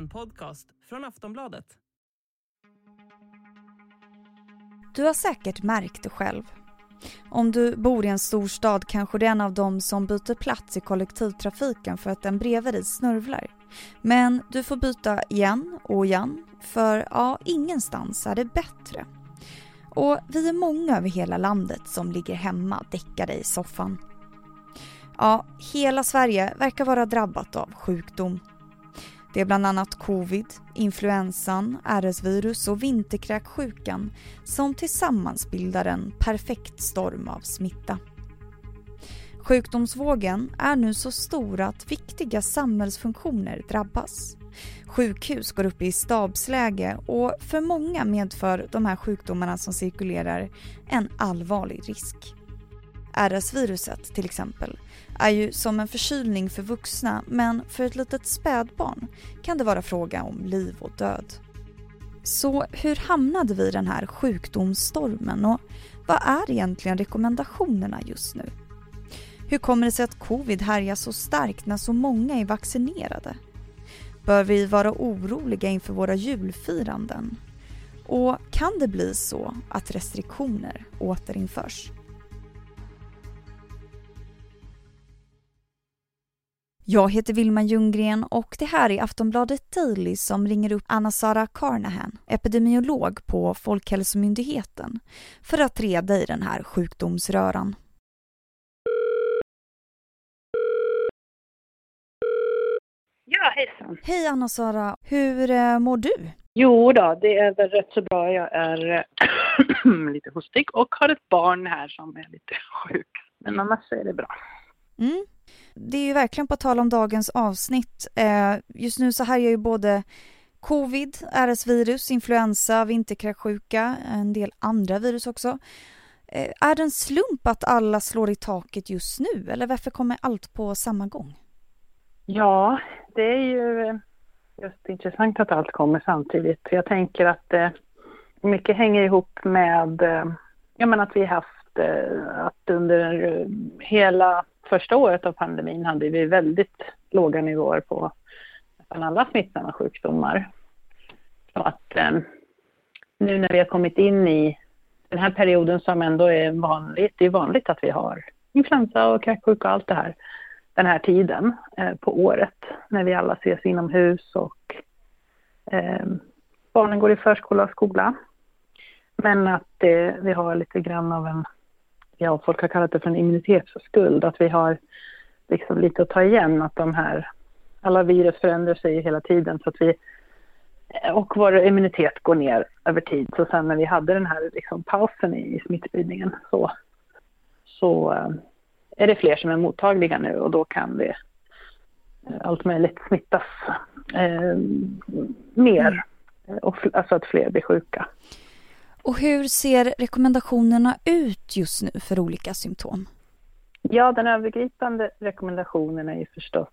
En podcast från Aftonbladet. Du har säkert märkt det själv. Om du bor i en storstad kanske du är en av dem som byter plats i kollektivtrafiken för att den bredvid dig snörvlar. Men du får byta igen och igen, för ja, ingenstans är det bättre. Och vi är många över hela landet som ligger hemma däckade i soffan. Ja, hela Sverige verkar vara drabbat av sjukdom. Det är bland annat covid, influensan, RS-virus och vinterkräksjukan som tillsammans bildar en perfekt storm av smitta. Sjukdomsvågen är nu så stor att viktiga samhällsfunktioner drabbas. Sjukhus går upp i stabsläge och för många medför de här sjukdomarna som cirkulerar en allvarlig risk. RS-viruset till exempel är ju som en förkylning för vuxna men för ett litet spädbarn kan det vara fråga om liv och död. Så hur hamnade vi i den här sjukdomsstormen och vad är egentligen rekommendationerna just nu? Hur kommer det sig att covid härjar så starkt när så många är vaccinerade? Bör vi vara oroliga inför våra julfiranden? Och kan det bli så att restriktioner återinförs? Jag heter Vilma Ljunggren och det här är Aftonbladet Daily som ringer upp Anna-Sara Carnahan, epidemiolog på Folkhälsomyndigheten, för att reda i den här sjukdomsröran. Ja, hejsan. Hej Anna-Sara, hur eh, mår du? Jo då, det är väl rätt så bra. Jag är eh, lite hostig och har ett barn här som är lite sjuk. Men annars är det bra. Mm. Det är ju verkligen på tal om dagens avsnitt. Eh, just nu så härjar ju både covid, RS-virus, influensa, vinterkräksjuka, en del andra virus också. Eh, är det en slump att alla slår i taket just nu eller varför kommer allt på samma gång? Ja, det är ju eh, just intressant att allt kommer samtidigt. Jag tänker att eh, mycket hänger ihop med eh, ja, men att vi haft eh, att under eh, hela första året av pandemin hade vi väldigt låga nivåer på nästan alla smittsamma sjukdomar. Så att eh, nu när vi har kommit in i den här perioden som ändå är vanligt, det är vanligt att vi har influensa och kräksjuka och allt det här den här tiden eh, på året när vi alla ses inomhus och eh, barnen går i förskola och skola. Men att eh, vi har lite grann av en, ja folk har kallat det för en immunitetsskuld, att vi har liksom lite att ta igen, att de här, alla virus förändrar sig hela tiden så att vi och vår immunitet går ner över tid. Så sen när vi hade den här liksom pausen i, smittspridningen så, så är det fler som är mottagliga nu och då kan det eh, allt möjligt smittas eh, mer. Mm. Och, alltså att fler blir sjuka. Och hur ser rekommendationerna ut just nu för olika symptom? Ja, den övergripande rekommendationen är ju förstås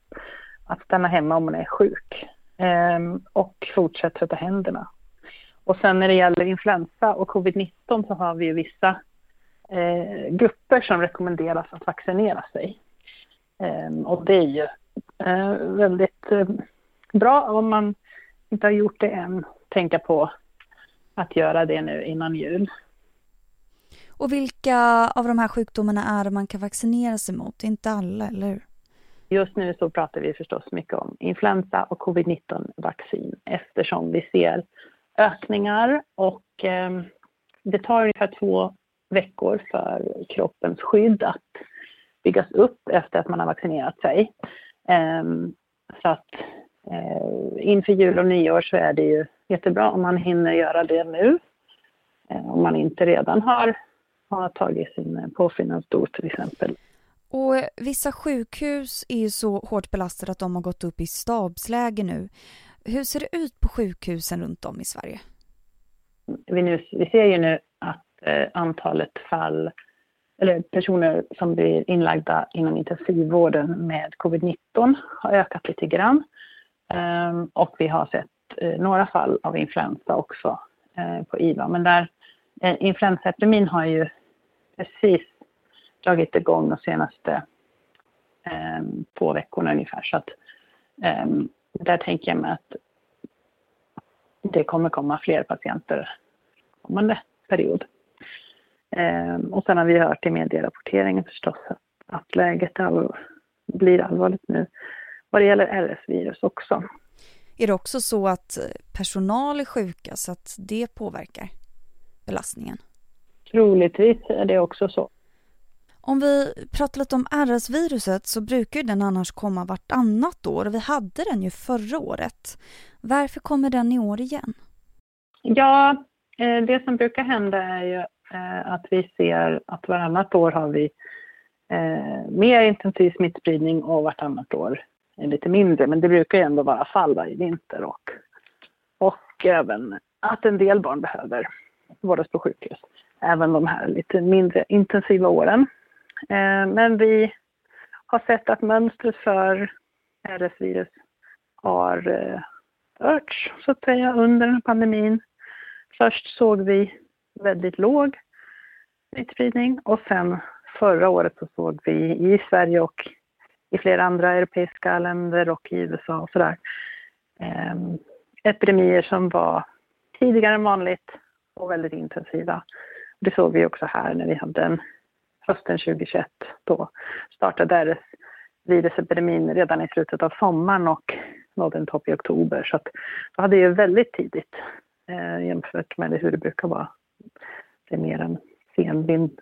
att stanna hemma om man är sjuk ehm, och fortsätta tvätta händerna. Och sen när det gäller influensa och covid-19 så har vi ju vissa eh, grupper som rekommenderas att vaccinera sig. Eh, och det är ju eh, väldigt eh, bra om man inte har gjort det än, tänka på att göra det nu innan jul. Och vilka av de här sjukdomarna är det man kan vaccinera sig mot? Inte alla, eller hur? Just nu så pratar vi förstås mycket om influensa och covid-19 vaccin eftersom vi ser ökningar och eh, det tar ungefär två veckor för kroppens skydd att byggas upp efter att man har vaccinerat sig. Ehm, så att eh, inför jul och nyår så är det ju jättebra om man hinner göra det nu. Eh, om man inte redan har, har tagit sin påfyllnadsdos till exempel. Och vissa sjukhus är ju så hårt belastade att de har gått upp i stabsläge nu. Hur ser det ut på sjukhusen runt om i Sverige? Vi, nu, vi ser ju nu att eh, antalet fall eller personer som blir inlagda inom intensivvården med covid-19 har ökat lite grann. Ehm, och vi har sett eh, några fall av influensa också eh, på IVA. Men där eh, influensaepidemin har ju precis dragit igång de senaste ehm, två veckorna ungefär. Så att ehm, där tänker jag mig att det kommer komma fler patienter kommande period. Och sen har vi hört i medierapporteringen förstås att, att läget all, blir allvarligt nu vad det gäller RS-virus också. Är det också så att personal är sjuka så att det påverkar belastningen? Troligtvis är det också så. Om vi pratar lite om RS-viruset så brukar den annars komma vartannat år och vi hade den ju förra året. Varför kommer den i år igen? Ja, eh, det som brukar hända är ju eh, att vi ser att varannat år har vi eh, mer intensiv smittspridning och vartannat år lite mindre. Men det brukar ju ändå vara fall varje vinter och, och även att en del barn behöver vårdas på sjukhus. Även de här lite mindre intensiva åren. Eh, men vi har sett att mönstret för RS-virus har eh, örts så att säga under pandemin. Först såg vi väldigt låg smittspridning och sen förra året så såg vi i Sverige och i flera andra europeiska länder och i USA och sådär eh, epidemier som var tidigare än vanligt och väldigt intensiva. Det såg vi också här när vi hade en hösten 2021. Då startade RS virusepidemin redan i slutet av sommaren och nådde en topp i oktober. Så att då hade ju väldigt tidigt eh, jämfört med hur det brukar vara. Det är mer en senvind.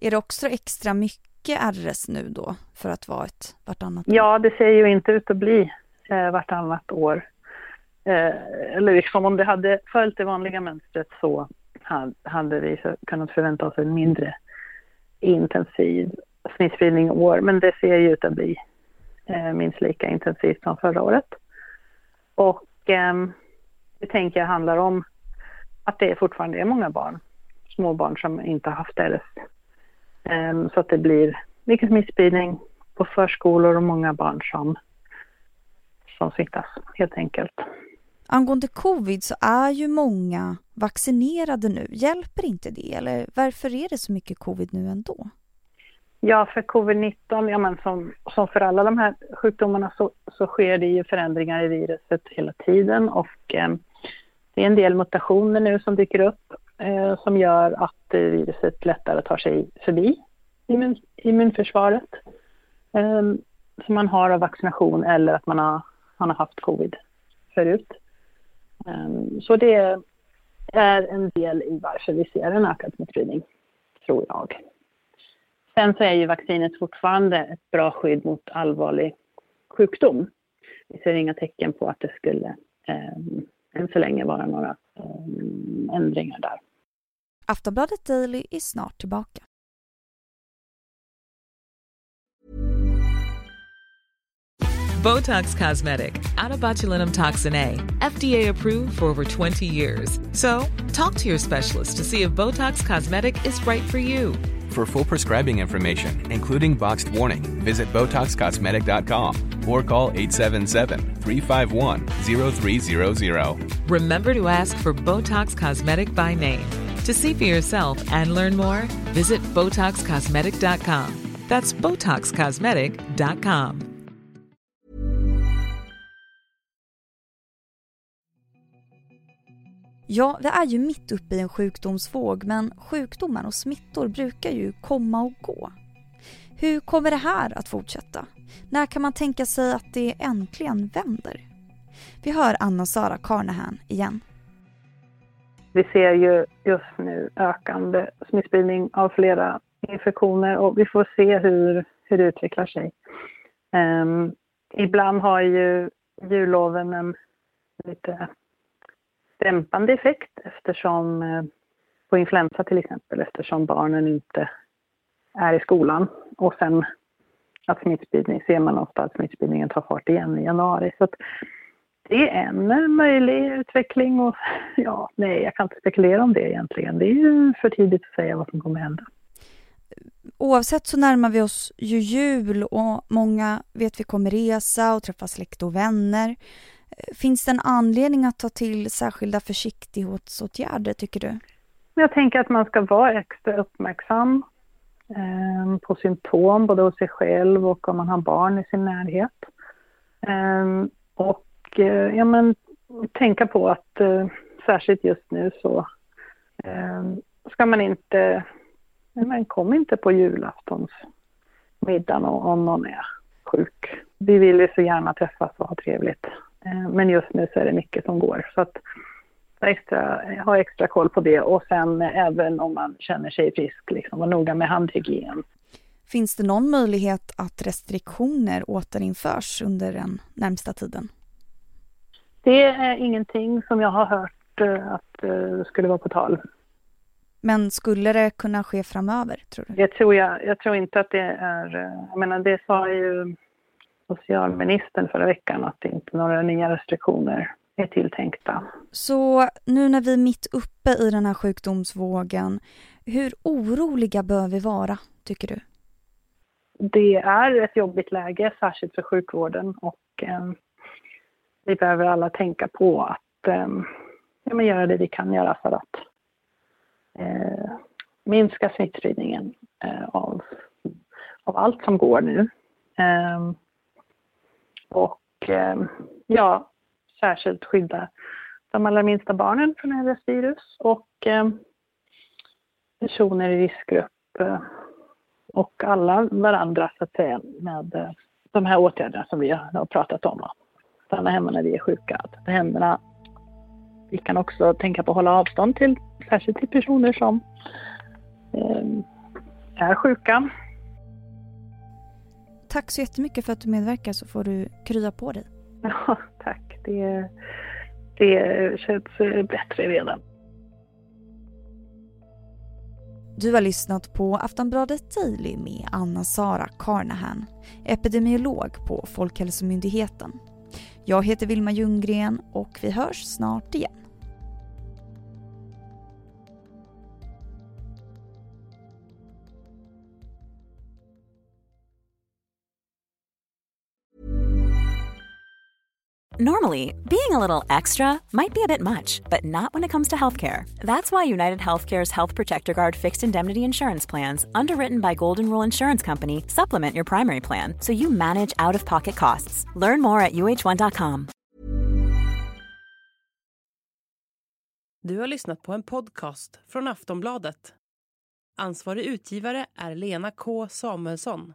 Är det också extra mycket mycket RS nu då för att vara ett vartannat år? Ja, det ser ju inte ut att bli eh, vartannat år. Eh, eller liksom om det hade följt det vanliga mönstret så hade vi kunnat förvänta oss en mindre intensiv smittspridning i år, men det ser ju ut att bli eh, minst lika intensivt som förra året. Och eh, det tänker jag handlar om att det fortfarande är många barn, småbarn, som inte har haft RS. Eh, så att det blir mycket smittspridning på förskolor och många barn som, som smittas helt enkelt. Angående covid så är ju många vaccinerade nu. Hjälper inte det eller varför är det så mycket covid nu ändå? Ja, för covid-19, ja, men som, som för alla de här sjukdomarna så, så sker det ju förändringar i viruset hela tiden och eh, det är en del mutationer nu som dyker upp eh, som gör att eh, viruset lättare tar sig förbi immun, immunförsvaret eh, som man har av vaccination eller att man har, man har haft covid förut. Eh, så det är en del i varför vi ser en ökad smittspridning, tror jag. Sen så är ju vaccinet fortfarande ett bra skydd mot allvarlig sjukdom. Vi ser inga tecken på att det skulle eh, än så länge vara några eh, ändringar där. Aftonbladet Daily är snart tillbaka. Botox Cosmetic, out toxin A, FDA approved for over 20 years. So, talk to your specialist to see if Botox Cosmetic is right for you. For full prescribing information, including boxed warning, visit BotoxCosmetic.com or call 877-351-0300. Remember to ask for Botox Cosmetic by name. To see for yourself and learn more, visit BotoxCosmetic.com. That's BotoxCosmetic.com. Ja, vi är ju mitt uppe i en sjukdomsvåg men sjukdomar och smittor brukar ju komma och gå. Hur kommer det här att fortsätta? När kan man tänka sig att det äntligen vänder? Vi hör Anna-Sara Carnahan igen. Vi ser ju just nu ökande smittspridning av flera infektioner och vi får se hur, hur det utvecklar sig. Um, ibland har ju julloven en lite dämpande effekt eftersom eh, på influensa till exempel eftersom barnen inte är i skolan och sen att smittspridning ser man ofta att smittspridningen tar fart igen i januari. Så det är en möjlig utveckling och ja, nej, jag kan inte spekulera om det egentligen. Det är ju för tidigt att säga vad som kommer hända. Oavsett så närmar vi oss ju jul och många vet vi kommer resa och träffa släkt och vänner. Finns det en anledning att ta till särskilda försiktighetsåtgärder tycker du? Jag tänker att man ska vara extra uppmärksam eh, på symptom både hos sig själv och om man har barn i sin närhet. Eh, och eh, ja, men, tänka på att eh, särskilt just nu så eh, ska man inte, eh, man kom inte på julaftonsmiddagen om någon är sjuk. Vi vill ju så gärna träffas och ha trevligt. Eh, men just nu så är det mycket som går. Så att extra, ha extra koll på det och sen även om man känner sig frisk, liksom, vara noga med handhygien. Finns det någon möjlighet att restriktioner återinförs under den närmsta tiden? Det är ingenting som jag har hört eh, att eh, skulle vara på tal. Men skulle det kunna ske framöver, tror du? Det tror jag. Jag tror inte att det är... Eh, jag menar, det sa ju socialministern förra veckan att det inte några nya restriktioner är tilltänkta. Så nu när vi är mitt uppe i den här sjukdomsvågen, hur oroliga bör vi vara, tycker du? Det är ett jobbigt läge, särskilt för sjukvården och vi behöver alla tänka på att eh, ja, men göra det vi kan göra för att eh, minska smittspridningen eh, av, av allt som går nu. Eh, och ehm, ja, särskilt skydda de allra minsta barnen från RS-virus och ehm, personer i riskgrupp eh, och alla varandra så att säga med eh, de här åtgärderna som vi har pratat om. Stanna hemma när vi är sjuka, tvätta händerna. Vi kan också tänka på att hålla avstånd till, särskilt till personer som eh, är sjuka. Tack så jättemycket för att du medverkar så får du krya på dig. Ja, tack. Det, det känns bättre redan. Du har lyssnat på Aftonbladet Daily med Anna-Sara Carnahan, epidemiolog på Folkhälsomyndigheten. Jag heter Vilma Ljunggren och vi hörs snart igen. Normally, being a little extra might be a bit much, but not when it comes to healthcare. That's why United Healthcare's Health Protector Guard fixed indemnity insurance plans, underwritten by Golden Rule Insurance Company, supplement your primary plan so you manage out of pocket costs. Learn more at uh1.com. Du har lyssnat på en podcast från Aftonbladet. Ansvarig utgivare är Lena K Samuelsson.